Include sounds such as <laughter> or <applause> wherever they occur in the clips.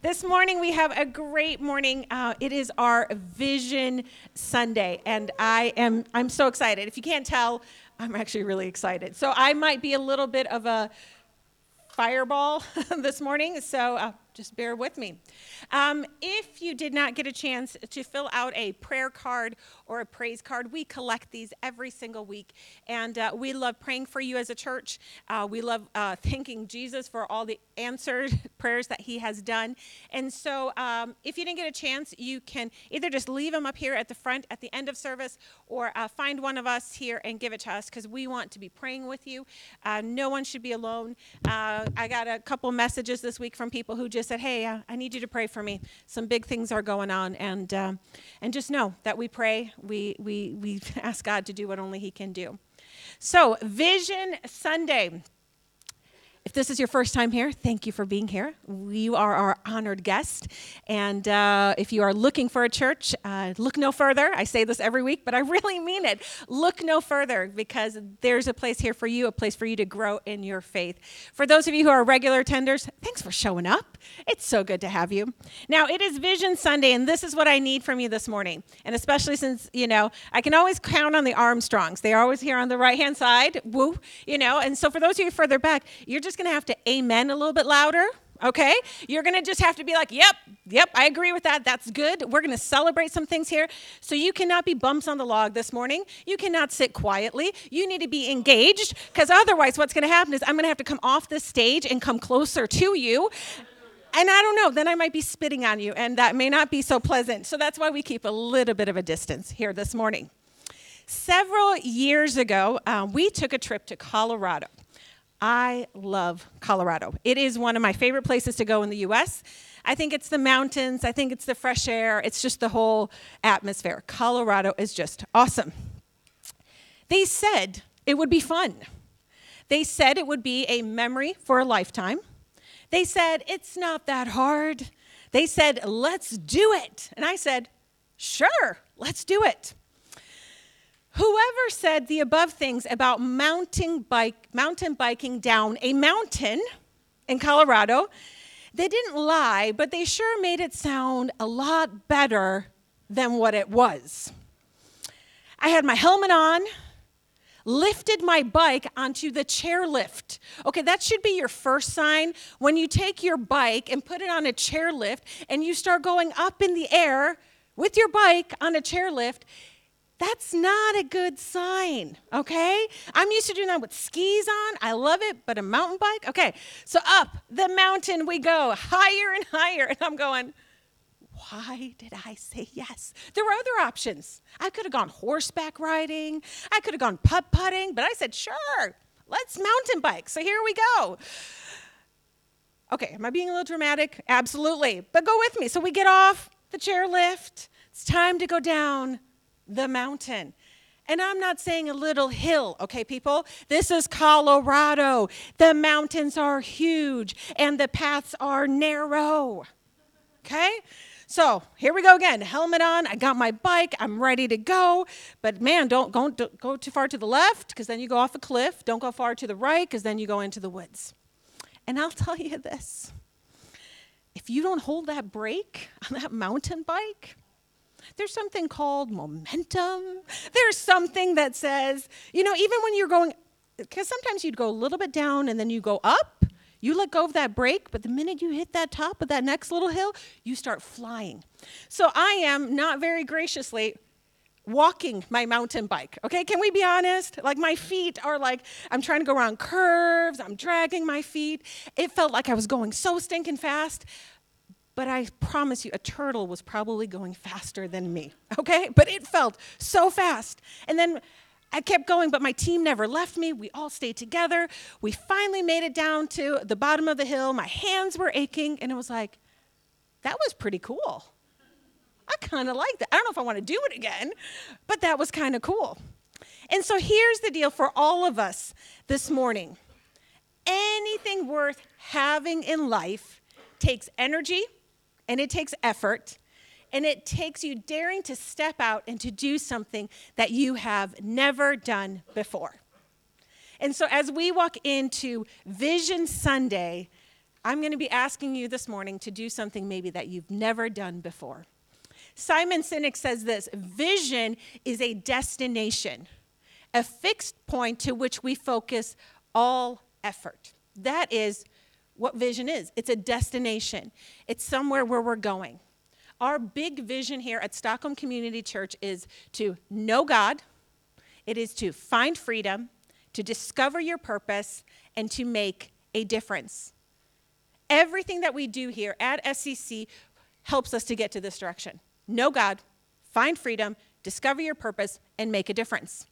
This morning we have a great morning. Uh, it is our Vision Sunday, and I am I'm so excited. If you can't tell, I'm actually really excited. So I might be a little bit of a fireball <laughs> this morning, so uh, just bear with me. Um, if you did not get a chance to fill out a prayer card or a praise card, we collect these every single week. And uh, we love praying for you as a church. Uh, we love uh, thanking Jesus for all the answered <laughs> prayers that he has done. And so um, if you didn't get a chance, you can either just leave them up here at the front at the end of service or uh, find one of us here and give it to us because we want to be praying with you. Uh, no one should be alone. Uh, I got a couple messages this week from people who just said, "Hey, I need you to pray for me. Some big things are going on, and and just know that we pray. We we we <laughs> ask God to do what only He can do." So, Vision Sunday. If this is your first time here, thank you for being here. You are our honored guest. And uh, if you are looking for a church, uh, look no further. I say this every week, but I really mean it. Look no further because there's a place here for you, a place for you to grow in your faith. For those of you who are regular attenders, thanks for showing up. It's so good to have you. Now, it is Vision Sunday, and this is what I need from you this morning. And especially since, you know, I can always count on the Armstrongs. They are always here on the right hand side. Woo, you know. And so for those of you further back, you're just going to have to amen a little bit louder. Okay? You're going to just have to be like, yep, yep, I agree with that. That's good. We're going to celebrate some things here. So you cannot be bumps on the log this morning. You cannot sit quietly. You need to be engaged because otherwise, what's going to happen is I'm going to have to come off the stage and come closer to you. And I don't know, then I might be spitting on you, and that may not be so pleasant. So that's why we keep a little bit of a distance here this morning. Several years ago, uh, we took a trip to Colorado. I love Colorado. It is one of my favorite places to go in the US. I think it's the mountains, I think it's the fresh air, it's just the whole atmosphere. Colorado is just awesome. They said it would be fun. They said it would be a memory for a lifetime. They said, it's not that hard. They said, let's do it. And I said, sure, let's do it. Whoever said the above things about mountain, bike, mountain biking down a mountain in Colorado, they didn't lie, but they sure made it sound a lot better than what it was. I had my helmet on, lifted my bike onto the chairlift. Okay, that should be your first sign. When you take your bike and put it on a chairlift and you start going up in the air with your bike on a chairlift, that's not a good sign, okay? I'm used to doing that with skis on. I love it, but a mountain bike? Okay, so up the mountain we go, higher and higher. And I'm going, why did I say yes? There were other options. I could have gone horseback riding, I could have gone putt putting, but I said, sure, let's mountain bike. So here we go. Okay, am I being a little dramatic? Absolutely. But go with me. So we get off the chairlift. It's time to go down the mountain. And I'm not saying a little hill, okay, people? This is Colorado. The mountains are huge and the paths are narrow, okay? So here we go again. Helmet on. I got my bike. I'm ready to go. But man, don't go, don't go too far to the left because then you go off a cliff. Don't go far to the right because then you go into the woods. And I'll <laughs> tell you this if you don't hold that brake on that mountain bike, there's something called momentum. There's something that says, you know, even when you're going, because sometimes you'd go a little bit down and then you go up, you let go of that brake, but the minute you hit that top of that next little hill, you start flying. So I am not very graciously walking my mountain bike. Okay, can we be honest? Like my feet are like, I'm trying to go around curves, I'm dragging my feet. It felt like I was going so stinking fast but I promise you, a turtle was probably going faster than me, <laughs> okay? But it felt so fast. And then I kept going, but my team never left me. We all stayed together. We finally made it down to the bottom of the hill. My hands were aching, and it was like, that was pretty cool. I kind of like that. I don't know if I want to do it again, but that was kind of cool. And so here's the deal for all of us this morning anything worth having in life takes energy and it takes effort and it takes you daring to step out and to do something that you have never done before. And so, as we walk into Vision Sunday, I'm going to be asking you this morning to do something maybe that you've never done before. Simon Sinek says this vision is a destination, a fixed point to which we focus all effort. That is what vision is it's a destination, it's somewhere where we're going. Our big vision here at Stockholm Community Church is to know God, it is to find freedom, to discover your purpose, and to make a difference. Everything that we do here at SCC helps us to get to this direction. Know God, find freedom, discover your purpose, and make a difference.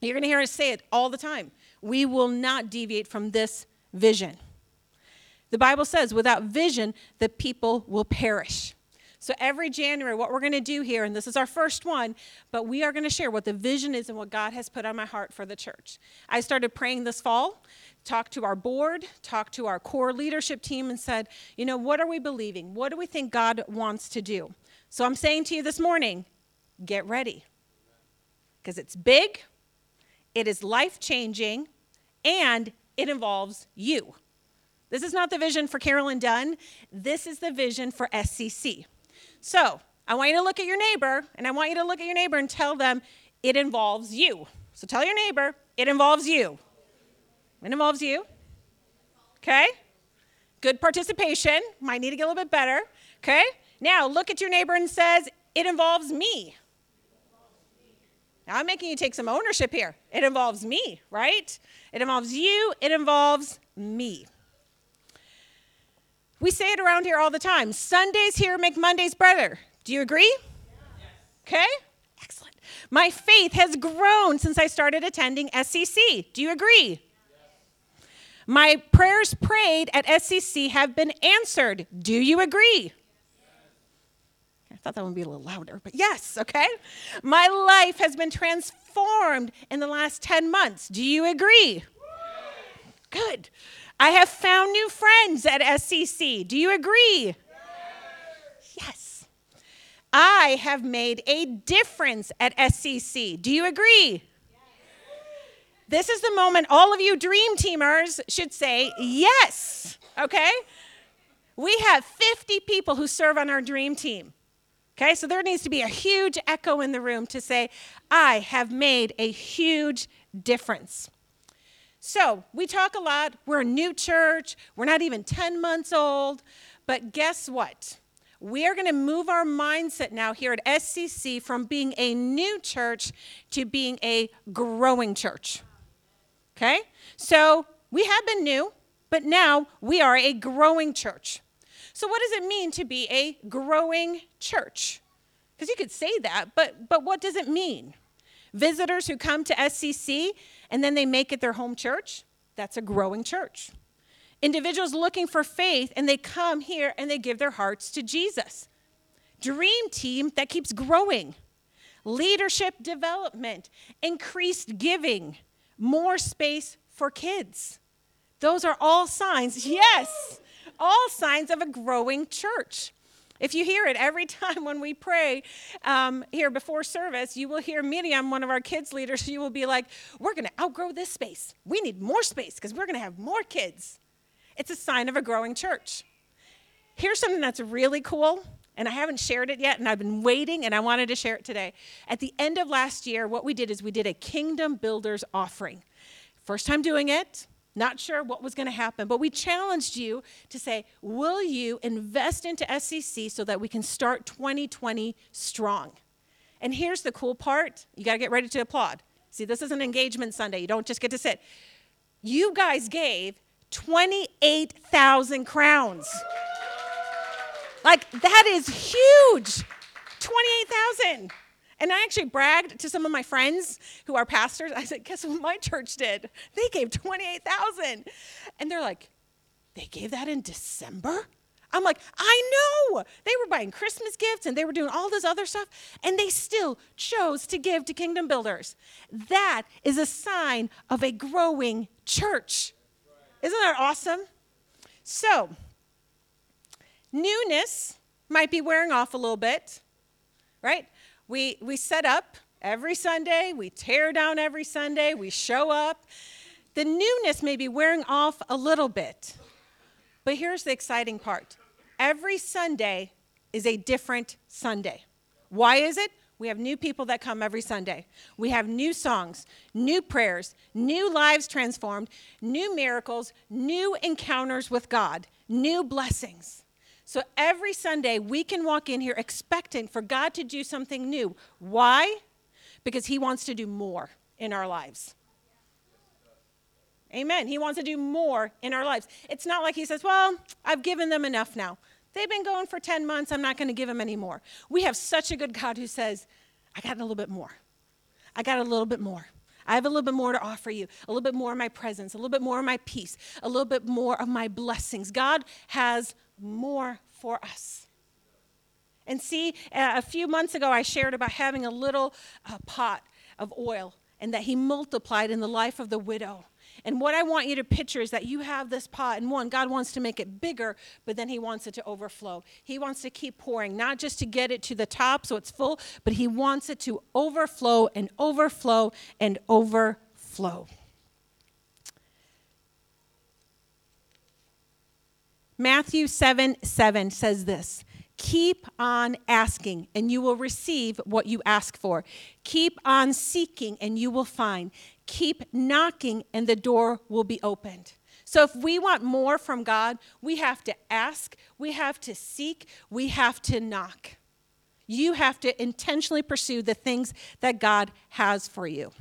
You're going to hear us say it all the time. We will not deviate from this vision. The Bible says, without vision, the people will perish. So every January, what we're going to do here, and this is our first one, but we are going to share what the vision is and what God has put on my heart for the church. I started praying this fall, talked to our board, talked to our core leadership team, and said, you know, what are we believing? What do we think God wants to do? So I'm saying to you this morning, get ready. Because it's big, it is life changing, and it involves you. This is not the vision for Carolyn Dunn. This is the vision for SCC. So I want you to look at your neighbor, and I want you to look at your neighbor and tell them it involves you. So tell your neighbor it involves you. It involves you. Okay? Good participation. Might need to get a little bit better. Okay? Now look at your neighbor and says, it involves me. Now I'm making you take some ownership here. It involves me, right? It involves you, it involves me. We say it around here all the time Sundays here make Mondays better. Do you agree? Yes. Okay? Excellent. My faith has grown since I started attending SCC. Do you agree? Yes. My prayers prayed at SCC have been answered. Do you agree? I thought that would be a little louder, but yes, okay? My life has been transformed in the last 10 months. Do you agree? Good. I have found new friends at SCC. Do you agree? Yes. I have made a difference at SCC. Do you agree? This is the moment all of you dream teamers should say yes, okay? We have 50 people who serve on our dream team. Okay, so there needs to be a huge echo in the room to say, I have made a huge difference. So we talk a lot. We're a new church. We're not even 10 months old. But guess what? We are going to move our mindset now here at SCC from being a new church to being a growing church. Okay? So we have been new, but now we are a growing church. So, what does it mean to be a growing church? Because you could say that, but, but what does it mean? Visitors who come to SCC and then they make it their home church, that's a growing church. Individuals looking for faith and they come here and they give their hearts to Jesus. Dream team that keeps growing. Leadership development, increased giving, more space for kids. Those are all signs, yes, all signs of a growing church. If you hear it every <laughs> time when we pray um, here before service, you will hear Miriam, one of our kids leaders, you will be like, We're going to outgrow this space. We need more space because we're going to have more kids. It's a sign of a growing church. Here's something that's really cool, and I haven't shared it yet, and I've been waiting, and I wanted to share it today. At the end of last year, what we did is we did a Kingdom Builders offering. First time doing it, not sure what was going to happen, but we challenged you to say, Will you invest into SCC so that we can start 2020 strong? And here's the cool part you got to get ready to applaud. See, this is an engagement Sunday. You don't just get to sit. You guys gave 28,000 crowns. Like, that is huge. 28,000. And I actually bragged to some of my friends who are pastors. I said, guess what my church did? They gave 28,000. And they're like, they gave that in December? I'm like, I know. They were buying Christmas gifts and they were doing all this other stuff, and they still chose to give to Kingdom Builders. That is a sign of a growing church. Isn't that awesome? So, newness might be wearing off a little bit, right? We, we set up every Sunday, we tear down every Sunday, we show up. The newness may be wearing off a little bit, But here's the exciting part every Sunday is a different Sunday. Why is it? We have new people that come every Sunday. We have new songs, new prayers, new lives transformed, new miracles, new encounters with God, new blessings. So every Sunday, we can walk in here expecting for God to do something new. Why? Because He wants to do more in our lives. Amen. He wants to do more in our lives. It's not like He says, Well, I've given them enough now. They've been going for 10 months. I'm not going to give them any more. We have such a good God who says, I got a little bit more. I got a little bit more. I have a little bit more to offer you, a little bit more of my presence, a little bit more of my peace, a little bit more of my blessings. God has more for us. And see, a few months ago, I shared about having a little uh, pot of oil and that He multiplied in the life of the widow. And what I want you to picture is that you have this pot, and one, God wants to make it bigger, but then He wants it to overflow. He wants to keep pouring, not just to get it to the top so it's full, but He wants it to overflow and overflow and overflow. Matthew 7 7 says this Keep on asking, and you will receive what you ask for. Keep on seeking, and you will find. Keep knocking, and the door will be opened. So, if we want more from God, we have to ask, we have to seek, we have to knock. You have to intentionally pursue the things that God has for you.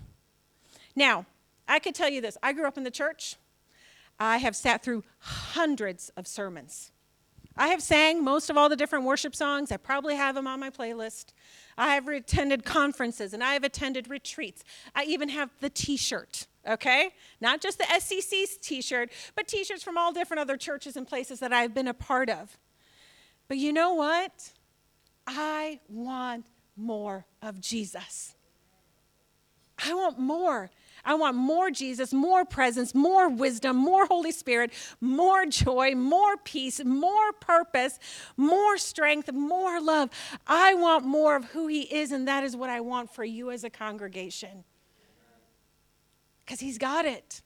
Now, I could tell you this I grew up in the church, I have sat through hundreds of sermons. I have sang most of all the different worship songs. I probably have them on my playlist. I have attended conferences and I have attended retreats. I even have the t shirt, okay? Not just the SCC t shirt, but t shirts from all different other churches and places that I've been a part of. But you know what? I want more of Jesus. I want more. I want more Jesus, more presence, more wisdom, more Holy Spirit, more joy, more peace, more purpose, more strength, more love. I want more of who He is, and that is what I want for you as a congregation. Because He's got it.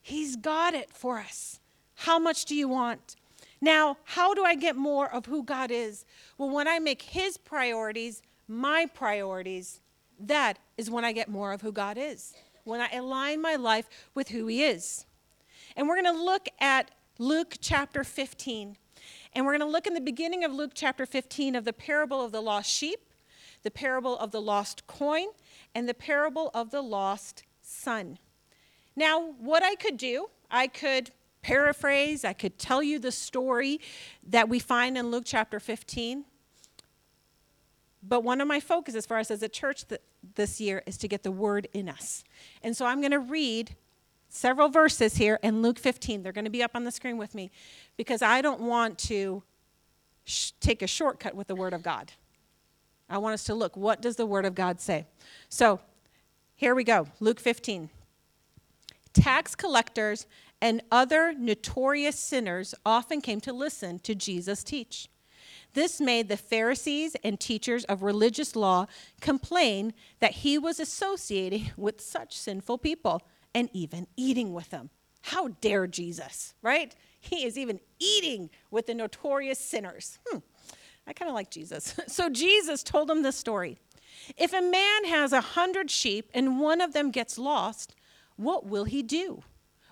He's got it for us. How much do you want? Now, how do I get more of who God is? Well, when I make His priorities my priorities, that is when I get more of who God is when I align my life with who He is. And we're going to look at Luke chapter 15. And we're going to look in the beginning of Luke chapter 15 of the parable of the lost sheep, the parable of the lost coin, and the parable of the lost son. Now, what I could do, I could paraphrase, I could tell you the story that we find in Luke chapter 15. But one of my focuses for us as a church this year is to get the word in us. And so I'm going to read several verses here in Luke 15. They're going to be up on the screen with me because I don't want to sh- take a shortcut with the word of God. I want us to look what does the word of God say? So, here we go. Luke 15. Tax collectors and other notorious sinners often came to listen to Jesus teach. This made the Pharisees and teachers of religious law complain that he was associating <laughs> with such sinful people and even eating with them. How dare Jesus, right? He is even eating with the notorious sinners. Hmm. I kind of like Jesus. <laughs> So Jesus told them this story. If a man has a hundred sheep and one of them gets lost, what will he do?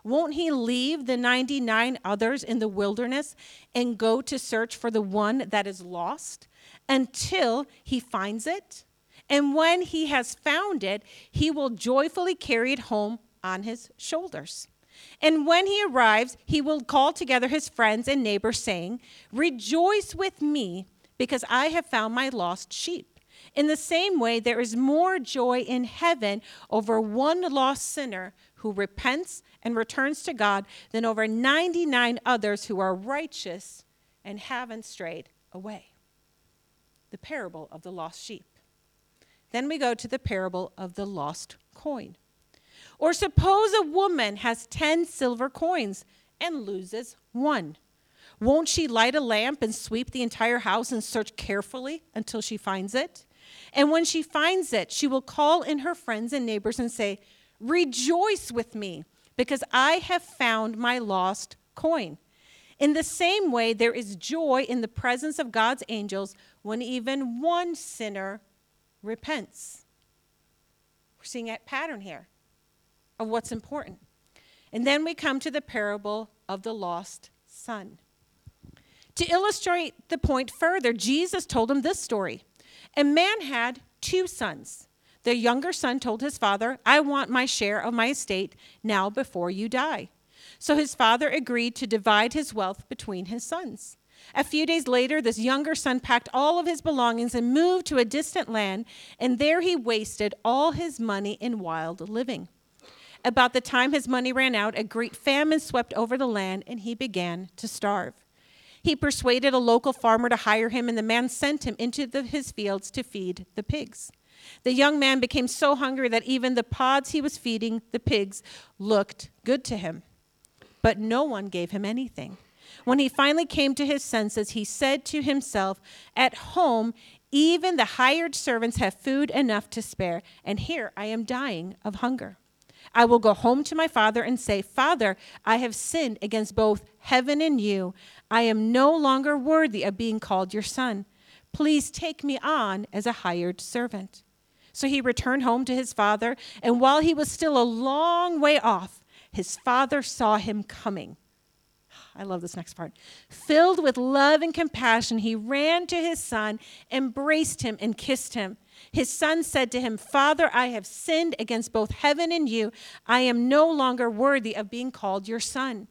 Won't he leave the 99 others in the wilderness and go to search for the one that is lost until he finds it? And when he has found it, he will joyfully carry it home on his shoulders. And when he arrives, he will call together his friends and neighbors, saying, Rejoice with me, because I have found my lost sheep. In the same way, there is more joy in heaven over one lost sinner who repents and returns to God than over 99 others who are righteous and haven't strayed away. The parable of the lost sheep. Then we go to the parable of the lost coin. Or suppose a woman has 10 silver coins and loses one. Won't she light a lamp and sweep the entire house and search carefully until she finds it? And when she finds it, she will call in her friends and neighbors and say, Rejoice with me, because I have found my lost coin. In the same way, there is joy in the presence of God's angels when even one sinner repents. We're seeing a pattern here of what's important. And then we come to the parable of the lost son. To illustrate the point further, Jesus told him this story. A man had two sons. The younger son told his father, I want my share of my estate now before you die. So his father agreed to divide his wealth between his sons. A few days later, this younger son packed all of his belongings and moved to a distant land, and there he wasted all his money in wild living. About the time his money ran out, a great famine swept over the land, and he began to starve. He persuaded a local farmer to hire him, and the man sent him into the, his fields to feed the pigs. The young man became so hungry that even the pods he was feeding the pigs looked good to him. But no one gave him anything. When he finally came to his senses, he said to himself, At home, even the hired servants have food enough to spare, and here I am dying of hunger. I will go home to my father and say, Father, I have sinned against both heaven and you. I am no longer worthy of being called your son. Please take me on as a hired servant. So he returned home to his father, and while he was still a long way off, his father saw him coming. I love this next part. Filled with love and compassion, he ran to his son, embraced him, and kissed him. His son said to him, Father, I have sinned against both heaven and you. I am no longer worthy of being called your son.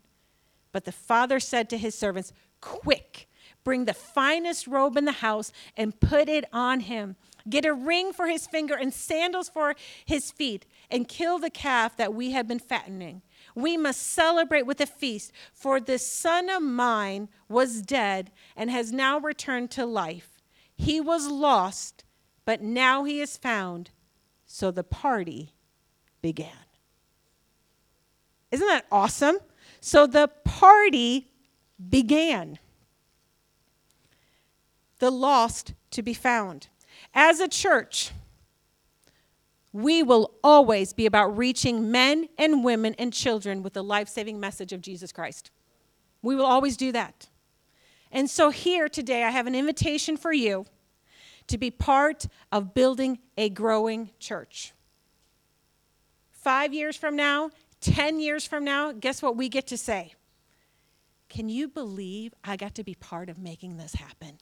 But the father said to his servants, Quick, bring the finest robe in the house and put it on him. Get a ring for his finger and sandals for his feet, and kill the calf that we have been fattening. We must celebrate with a feast, for this son of mine was dead and has now returned to life. He was lost but now he is found. So the party began. Isn't that awesome? So the party began. The lost to be found. As a church, we will always be about reaching men and women and children with the life saving message of Jesus Christ. We will always do that. And so, here today, I have an invitation for you to be part of building a growing church. Five years from now, 10 years from now, guess what we get to say? Can you believe I got to be part of making this happen?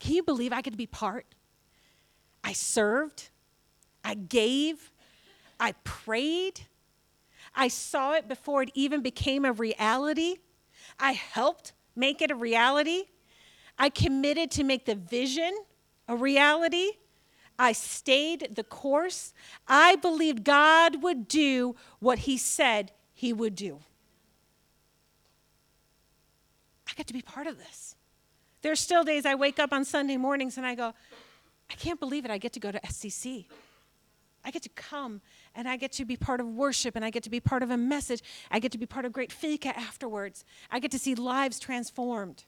Can you believe I to be part? I served, I gave, I prayed, I saw it before it even became a reality, I helped make it a reality. I committed to make the vision a reality. I stayed the course. I believed God would do what He said He would do. I get to be part of this. There's still days I wake up on Sunday mornings and I go, I can't believe it. I get to go to SCC. I get to come and I get to be part of worship and I get to be part of a message. I get to be part of great fika afterwards. I get to see lives transformed.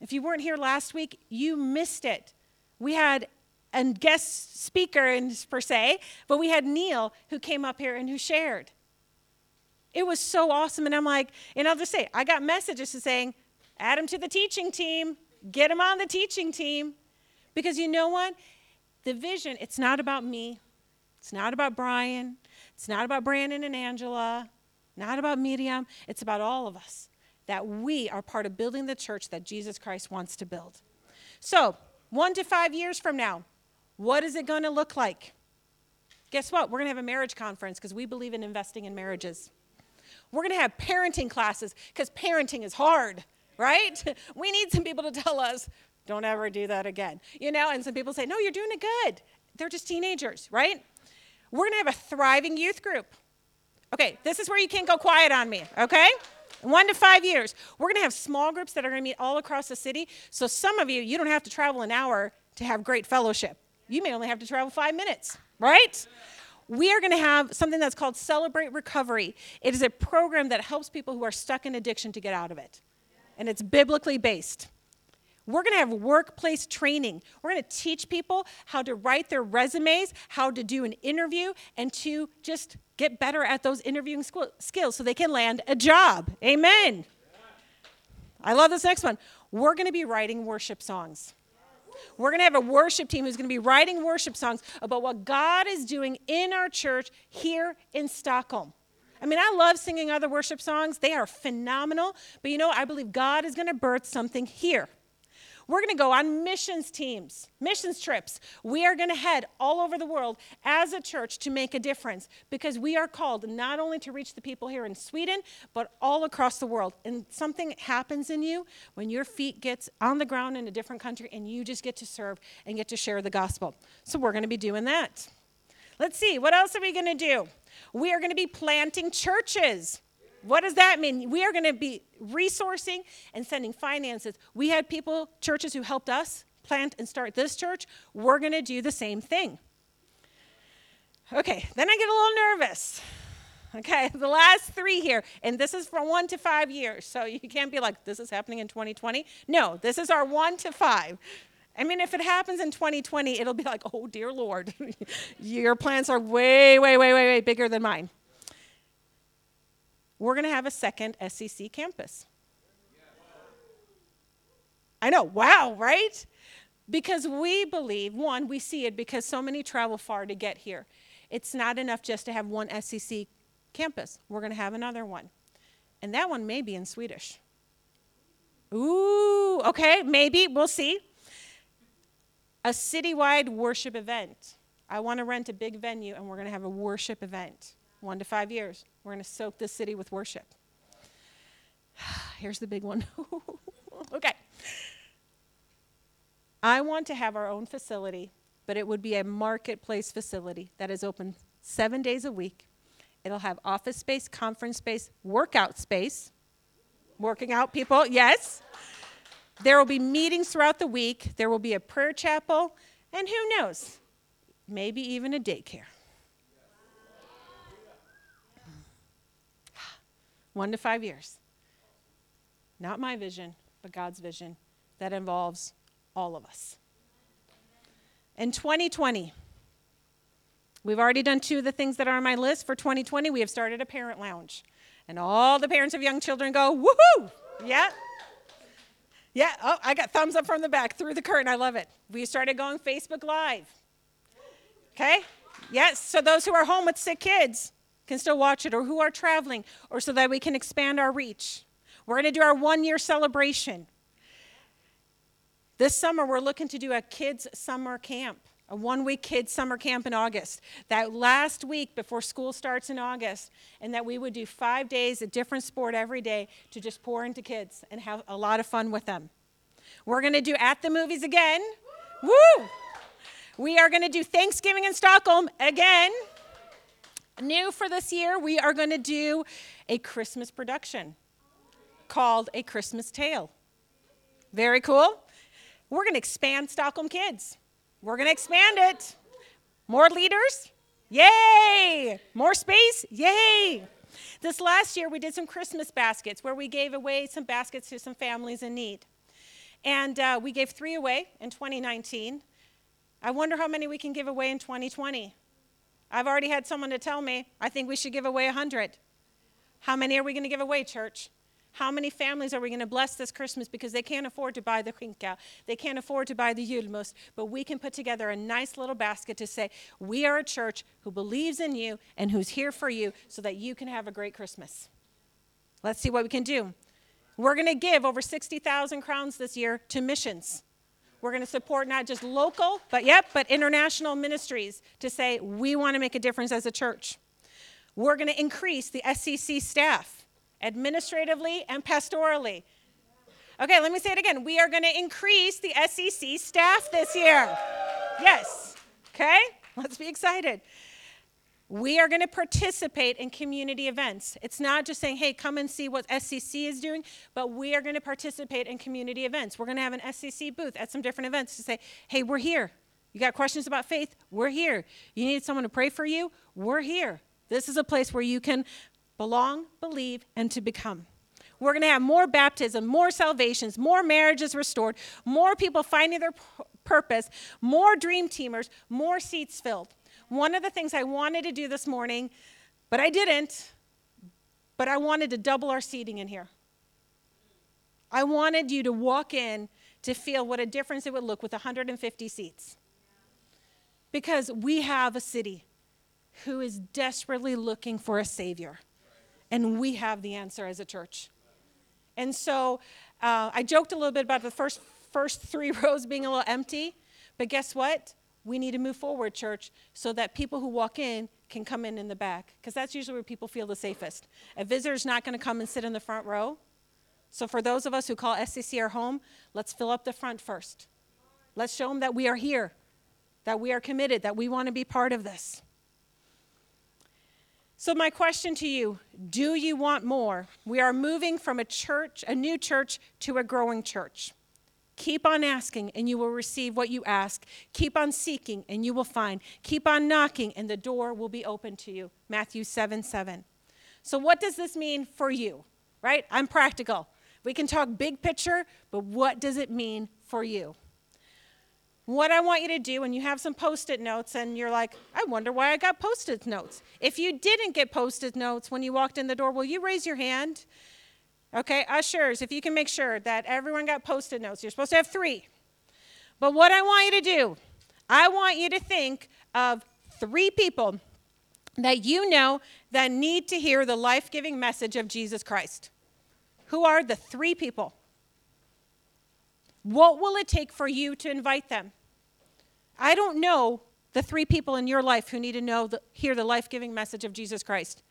If you weren't here last week, you missed it. We had a guest speaker, in, per se, but we had Neil who came up here and who shared. It was so awesome. And I'm like, and I'll just say, I got messages saying, add him to the teaching team, get him on the teaching team. Because you know what? The vision, it's not about me, it's not about Brian, it's not about Brandon and Angela, not about Miriam, it's about all of us that we are part of building the church that Jesus Christ wants to build. So, one to five years from now, what is it going to look like? Guess what? We're going to have a marriage conference because we believe in investing in marriages. We're going to have parenting classes because parenting is hard, right? <laughs> We need some people to tell us, don't ever do that again. You know, and some people say, no, you're doing it good. They're just teenagers, right? We're to have a thriving youth group. Okay, this is where you can't go quiet on me, okay? one to five years. We're to have small groups that are to meet all across the city. So some of you, you don't have to travel an hour to have great fellowship. You may only have to travel five minutes, right? We are going to have something that's called Celebrate Recovery. It is a program that helps people who are stuck in addiction to get out of it, and it's biblically based. We're going to have workplace training. We're going to teach people how to write their resumes, how to do an interview, and to just get better at those interviewing skills so they can land a job. Amen. I love this next one. We're going to be writing worship songs. We're going to have a worship team who's going to be writing worship songs about what God is doing in our church here in Stockholm. I mean, I love singing other worship songs, they are phenomenal. But you know, I believe God is going to birth something here. We're going to go on missions teams, missions trips. We are going to head all over the world as a church to make a difference because we are called not only to reach the people here in Sweden, but all across the world. And something happens in you when your feet gets on the ground in a different country and you just get to serve and get to share the gospel. So we're going to be doing that. Let's see, what else are we going to do? We are going to be planting churches. What does that mean? We are going to be resourcing and sending finances. We had people, churches who helped us plant and start this church. We're going to do the same thing. Okay, then I get a little nervous. Okay, <laughs> the last three here, and this is from one to five years. So you can't be like, this is happening in 2020. No, this is our one to five. I mean, if it happens in 2020, it'll be like, oh, dear Lord, <laughs> your plans are way, way, way, way, way bigger than mine we're going to have a second SCC campus. I know, wow, right? Because we believe, one, we see it because so many travel far to get here. It's not enough just to have one SCC campus. We're going to have another one. And that one may be in Swedish. Ooh, okay, maybe, we'll see. A citywide worship event. I want to rent a big venue and we're going to have a worship event one to five years. We're going to soak this city with worship. <sighs> Here's the big one. <laughs> okay. I want to have our own facility, but it would be a marketplace facility that is open seven days a week. It'll have office space, conference space, workout space. Working out people, yes. There will be meetings throughout the week. There will be a prayer chapel, and who knows, maybe even a daycare. <sighs> one to five years. Not my vision, but God's vision that involves all of us. In 2020, we've already done two of the things that are on my list. For 2020, we have started a parent lounge. And all the parents of young children go, woohoo! Yeah. Yeah, oh, I got thumbs up from the back through the curtain. I love it. We started going Facebook Live. Okay? Yes, so those who are home with sick kids, can still watch it or who are traveling or so that we can expand our reach. We're going to do our one year celebration. This summer, we're looking to do a kids' summer camp, a one week kids' summer camp in August. That last week before school starts in August, and that we would do five days, a different sport every day to just pour into kids and have a lot of fun with them. We're going to do at the movies again. Woo! We are going to do Thanksgiving in Stockholm again. New for this year, we are going to do a Christmas production called A Christmas Tale. Very cool. We're going to expand Stockholm Kids. We're going to expand it. More leaders? Yay! More space? Yay! This last year, we did some Christmas baskets where we gave away some baskets to some families in need. And uh, we gave three away in 2019. I wonder how many we can give away in 2020. I've already had someone to tell me, I think we should give away 100. How many are we going to give away, church? How many families are we going to bless this Christmas because they can't afford to buy the skinka, they can't afford to buy the julmust, but we can put together a nice little basket to say, we are a church who believes in you and who's here for you so that you can have a great Christmas. Let's see what we can do. We're going to give over 60,000 crowns this year to missions. We're going to support not just local, but yep, but international ministries to say we want to make a difference as a church. We're going to increase the SCC staff administratively and pastorally. Okay, let me say it again. We are going to increase the SCC staff this year. Yes. Okay? Let's be excited. We are going to participate in community events. It's not just saying, hey, come and see what SCC is doing, but we are going to participate in community events. We're going to have an SCC booth at some different events to say, hey, we're here. You got questions about faith? We're here. You need someone to pray for you? We're here. This is a place where you can belong, believe, and to become. We're going to have more baptism, more salvations, more marriages restored, more people finding their purpose, more dream teamers, more seats filled. One of the things I wanted to do this morning, but I didn't, but I wanted to double our seating in here. I wanted you to walk in to feel what a difference it would look with 150 seats. Because we have a city who is desperately looking for a Savior. And we have the answer as a church. And so uh, I joked a little bit about the first, first three <laughs> rows being a little empty. But guess what? We need to move forward, church, so that people who walk in can come in in the back. Because that's usually where people feel the safest. A visitor's not going to come and sit in the front row. So for those of us who call SCC our home, let's fill up the front first. Let's show them that we are here, that we are committed, that we want to be part of this. So, my question to you do you want more? We are moving from a church, a new church, to a growing church. Keep on asking, and you will receive what you ask. Keep on seeking, and you will find. Keep on knocking, and the door will be open to you. Matthew 7 7. So, what does this mean for you? Right? I'm practical. We can talk big picture, but what does it mean for you? What I want you to do, and you have some post it notes, and you're like, I wonder why I got post it notes. If you didn't get post it notes when you walked in the door, will you raise your hand? Okay, ushers, if you can make sure that everyone got post it notes, you're supposed to have three. But what I want you to do, I want you to think of three people that you know that need to hear the life giving message of Jesus Christ. Who are the three people? What will it take for you to invite them? I don't know the three people in your life who need to know the, hear the life-giving message of Jesus Christ.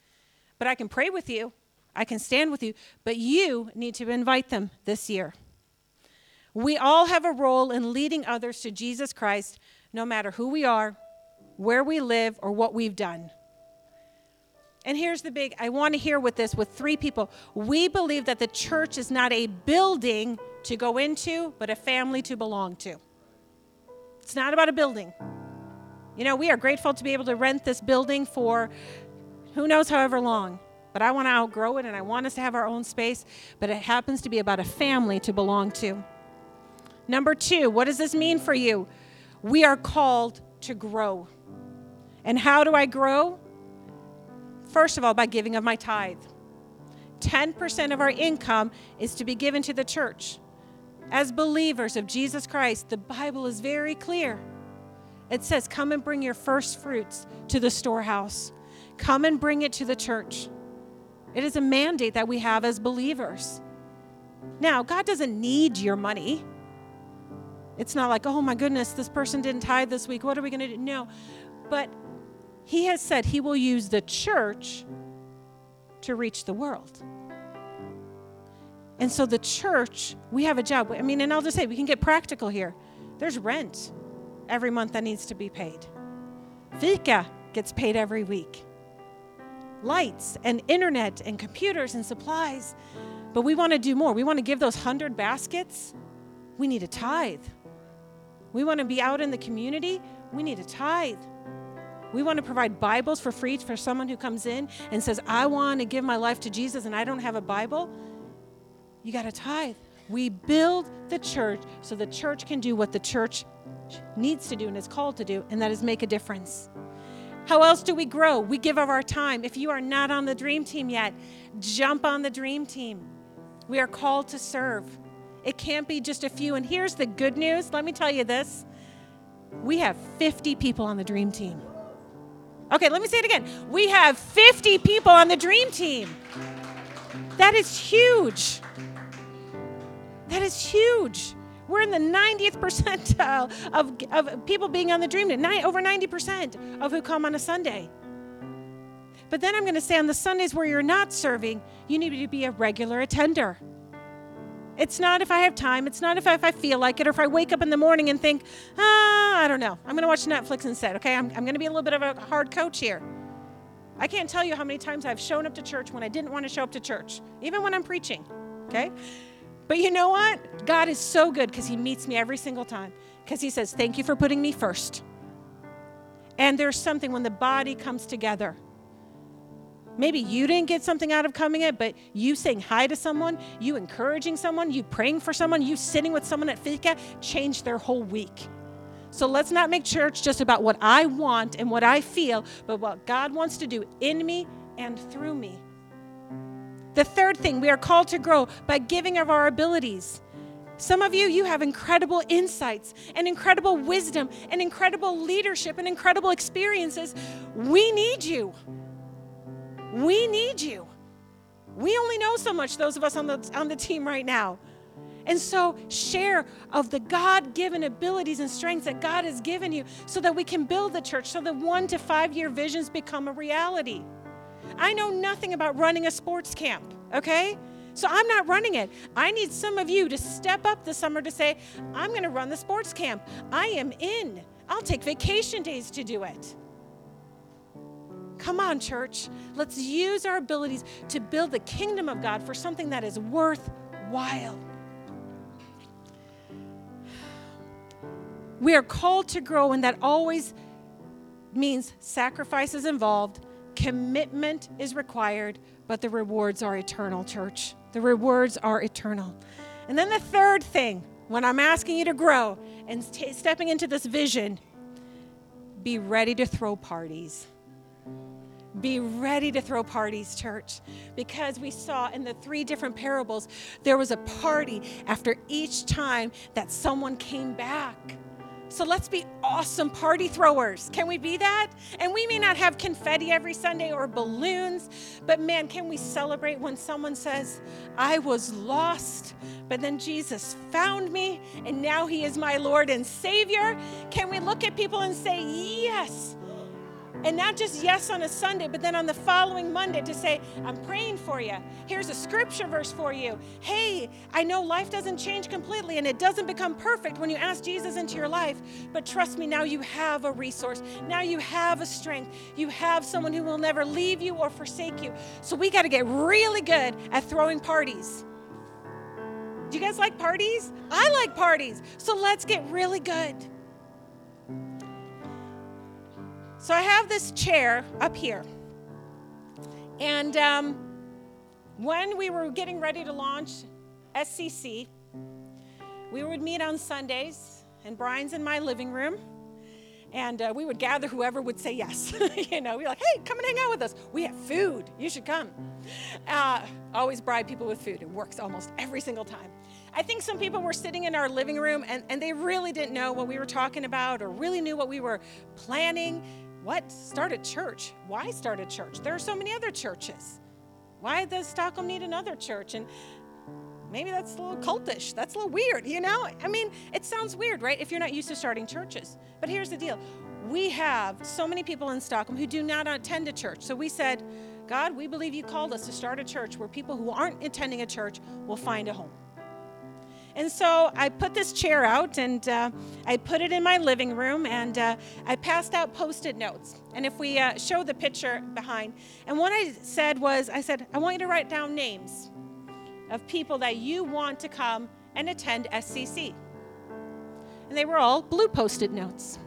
But I can pray with you. I can stand with you, but you need to invite them this year. We all have a role in leading others to Jesus Christ, no matter who we are, where we live, or what we've done. And here's the big I want to hear with this with three people. We believe that the church is not a building to go into, but a family to belong to. It's not about a building. You know, we are grateful to be able to rent this building for who knows however long. But I want to outgrow it and I want us to have our own space, but it happens to be about a family to belong to. Number two, what does this mean for you? We are called to grow. And how do I grow? First of all, by giving of my tithe. 10% of our income is to be given to the church. As believers of Jesus Christ, the Bible is very clear. It says, Come and bring your first fruits to the storehouse, come and bring it to the church. It is a mandate that we have as believers. Now, God doesn't need your money. It's not like, oh my goodness, this person didn't tithe this week. What are we going to do? No. But he has said he will use the church to reach the world. And so the church, we have a job. I mean, and I'll just say, we can get practical here. There's rent every month that needs to be paid. Fika gets paid every week. Lights and internet and computers and supplies. But we want to do more. We want to give those hundred baskets. We need a tithe. We want to be out in the community. We need a tithe. We want to provide Bibles for free for someone who comes in and says, I want to give my life to Jesus and I don't have a Bible. You got to tithe. We build the church so the church can do what the church needs to do and is called to do, and that is make a difference. How else do we grow? We give of our time. If you are not on the dream team yet, jump on the dream team. We are called to serve. It can't be just a few. And here's the good news let me tell you this we have 50 people on the dream team. Okay, let me say it again. We have 50 people on the dream team. That is huge. That is huge. We're in the 90th percentile of, of people being on the dream team, over 90% of who come on a Sunday. But then I'm going to say on the Sundays where you're not serving, you need to be a regular attender. It's not if I have time. It's not if I, if I feel like it or if I wake up in the morning and think, ah, I don't know. I'm going to watch Netflix instead. Okay, I'm, I'm going to be a little bit of a hard coach here. I can't tell you how many times I've shown up to church when I didn't want to show up to church, even when I'm preaching. Okay? But you know what? God is so good because He meets me every single time. Because He says, Thank you for putting me first. And there's something when the body comes together Maybe you didn't get something out of coming it, but you saying hi to someone, you encouraging someone, you praying for someone, you sitting with someone at fika changed their whole week. So let's not make church just about what I want and what I feel, but what God wants to do in me and through me. The third thing, we are called to grow by giving of our abilities. Some of you, you have incredible insights and incredible wisdom and incredible leadership and incredible experiences. We need you. We need you. We only know so much, those of us on the, on the team right now. And so, share of the God given abilities and strengths that God has given you so that we can build the church, so that one to five year visions become a reality. I know nothing about running a sports camp, okay? So I'm not running it. I need some of you to step up this summer to say, I'm going to run the sports camp. I am in. I'll take vacation days to do it. Come on, church. Let's use our abilities to build the kingdom of God for something that is worthwhile. We are called to grow, and that always means sacrifice is involved, commitment is required, but the rewards are eternal, church. The rewards are eternal. And then the third thing, when I'm asking you to grow and t- stepping into this vision, be ready to throw parties. Be ready to throw parties, church, because we saw in the three different parables, there was a party after each time that someone came back. So let's be awesome party throwers. Can we be that? And we may not have confetti every Sunday or balloons, but man, can we celebrate when someone says, I was lost, but then Jesus found me, and now he is my Lord and Savior? Can we look at people and say, Yes? And not just yes on a Sunday, but then on the following Monday to say, I'm praying for you. Here's a scripture verse for you. Hey, I know life doesn't change completely and it doesn't become perfect when you ask Jesus into your life, but trust me, now you have a resource. Now you have a strength. You have someone who will never leave you or forsake you. So we got to get really good at throwing parties. Do you guys like parties? I like parties. So let's get really good. So I have this chair up here. And um, when we were getting ready to launch SCC, we would meet on Sundays, and Brian's in my living room. And uh, we would gather whoever would say yes. <laughs> you know, we're like, hey, come and hang out with us. We have food. You should come. Uh, always bribe people with food. It works almost every single time. I think some people were sitting in our living room and, and they really didn't know what we were talking about or really knew what we were planning. What? Start a church. Why start a church? There are so many other churches. Why does Stockholm need another church? And maybe that's a little cultish. That's a little weird, you know? I mean, it sounds weird, right? If you're not used to starting churches. But here's the deal we have so many people in Stockholm who do not attend a church. So we said, God, we believe you called us to start a church where people who aren't attending a church will find a home. And so I put this chair out and uh, I put it in my living room and uh, I passed out post it notes. And if we uh, show the picture behind, and what I said was, I said, I want you to write down names of people that you want to come and attend SCC. And they were all blue post it notes.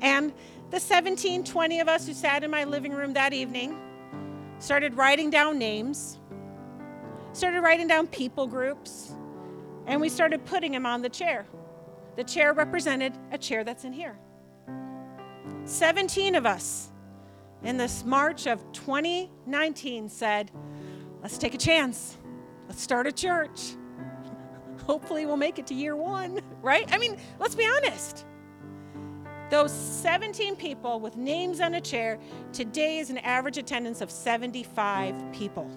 And the 17, 20 of us who sat in my living room that evening started writing down names, started writing down people groups and we started putting him on the chair. The chair represented a chair that's in here. 17 of us in this March of 2019 said, Let's take a chance. Let's start a church. <laughs> Hopefully, we'll make it to year one, <laughs> right? I mean, let's be honest. Those 17 people with names on a chair, today is an average attendance of 75 people.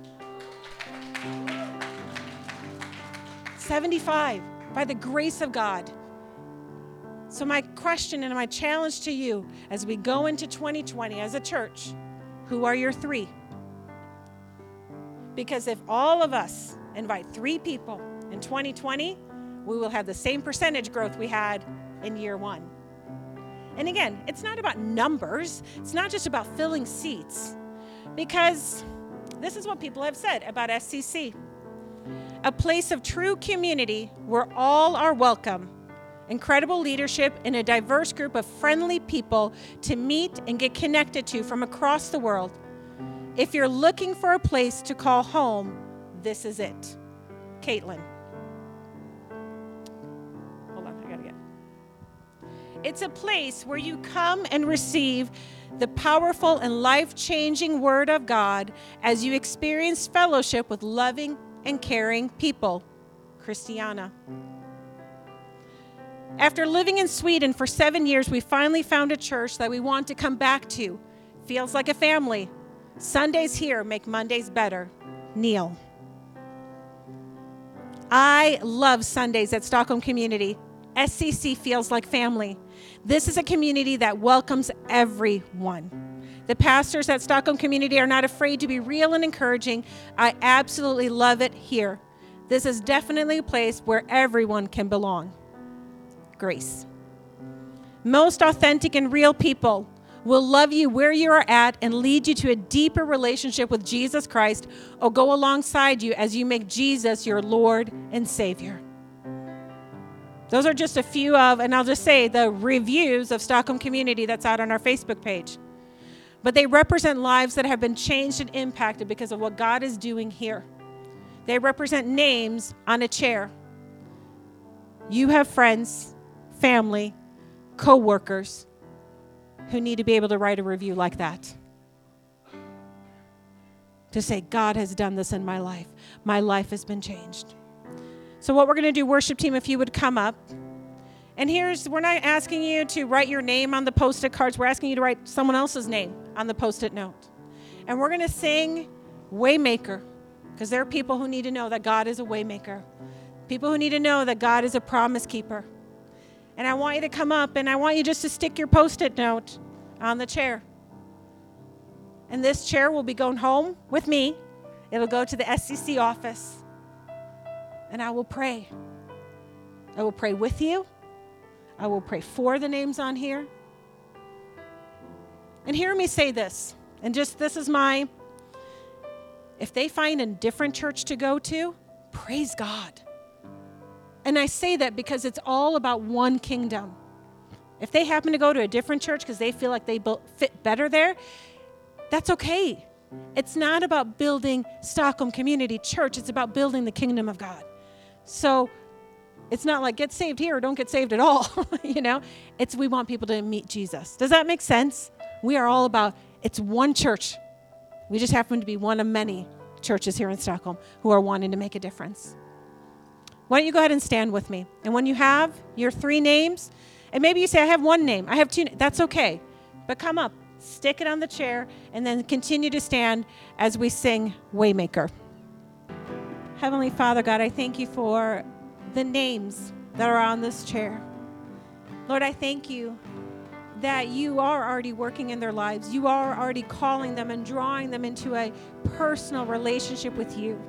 75 by the grace of God. So, my question and my challenge to you as we go into 2020 as a church who are your three? Because if all of us invite three people in 2020, we will have the same percentage growth we had in year one. And again, it's not about numbers, it's not just about filling seats, because this is what people have said about SCC a place of true community where all are welcome, incredible leadership, and a diverse group of friendly people to meet and get connected to from across the world. If you're looking for a place to call home, this is it. Caitlin. Hold on, I gotta get. It's a place where you come and receive the powerful and life changing Word of God as you experience fellowship with loving and caring people. Christiana. After living in Sweden for seven years, we finally found a church that we want to come back to. Feels like a family. Sundays here make Mondays better. Neil. I love Sundays at Stockholm Community. SCC feels like family. This is a community that welcomes everyone. The pastors at Stockholm Community are not afraid to be real and encouraging. I absolutely love it here. This is definitely a place where everyone can belong. Grace. Most authentic and real people will love you where you are at and lead you to a deeper relationship with Jesus Christ or go alongside you as you make Jesus your Lord and Savior. Those are just a few of, and I'll just say the reviews of Stockholm Community that's out on our Facebook page. But they represent lives that have been changed and impacted because of what God is doing here. They represent names on a chair. You have friends, family, co workers who need to be able to write a review like that. To say, God has done this in my life. My life has been changed. So, what we're going to do, worship team, if you would come up. And here's, we're not asking you to write your name on the post it cards. We're asking you to write someone else's name on the post it note. And we're going to sing Waymaker because there are people who need to know that God is a waymaker. People who need to know that God is a promise keeper. And I want you to come up and I want you just to stick your post it note on the chair. And this chair will be going home with me. It'll go to the SCC office and I will pray. I will pray with you. I will pray for the names on here. And hear me say this, and just this is my if they find a different church to go to, praise God. And I say that because it's all about one kingdom. If they happen to go to a different church because they feel like they fit better there, that's okay. It's not about building Stockholm Community Church, it's about building the kingdom of God. So it's not like get saved here or don't get saved at all, <laughs> you know? It's we want people to meet Jesus. Does that make sense? We are all about it's one church. We just happen to be one of many churches here in Stockholm who are wanting to make a difference. Why don't you go ahead and stand with me? And when you have your three names, and maybe you say, I have one name, I have two, that's okay. But come up, stick it on the chair, and then continue to stand as we sing Waymaker. Heavenly Father, God, I thank you for the names that are on this chair. Lord, I thank you that you are already working in their lives. You are already calling them and drawing them into a personal relationship with you.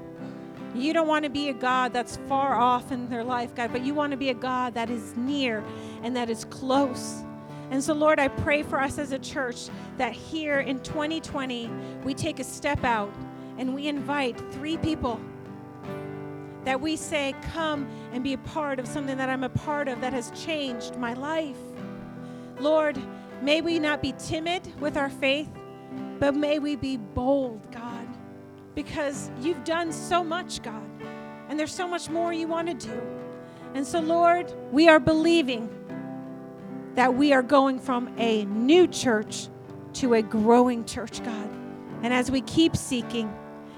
You don't want to be a God that's far off in their life, God, but you want to be a God that is near and that is close. And so, Lord, I pray for us as a church that here in 2020, we take a step out and we invite three people that we say, Come and be a part of something that I'm a part of that has changed my life. Lord, may we not be timid with our faith, but may we be bold, God, because you've done so much, God, and there's so much more you want to do. And so, Lord, we are believing that we are going from a new church to a growing church, God. And as we keep seeking,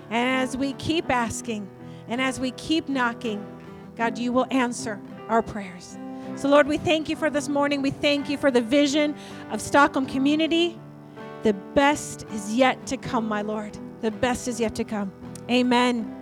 and as we keep asking, and as we keep knocking, God, you will answer our prayers. So, Lord, we thank you for this morning. We thank you for the vision of Stockholm community. The best is yet to come, my Lord. The best is yet to come. Amen.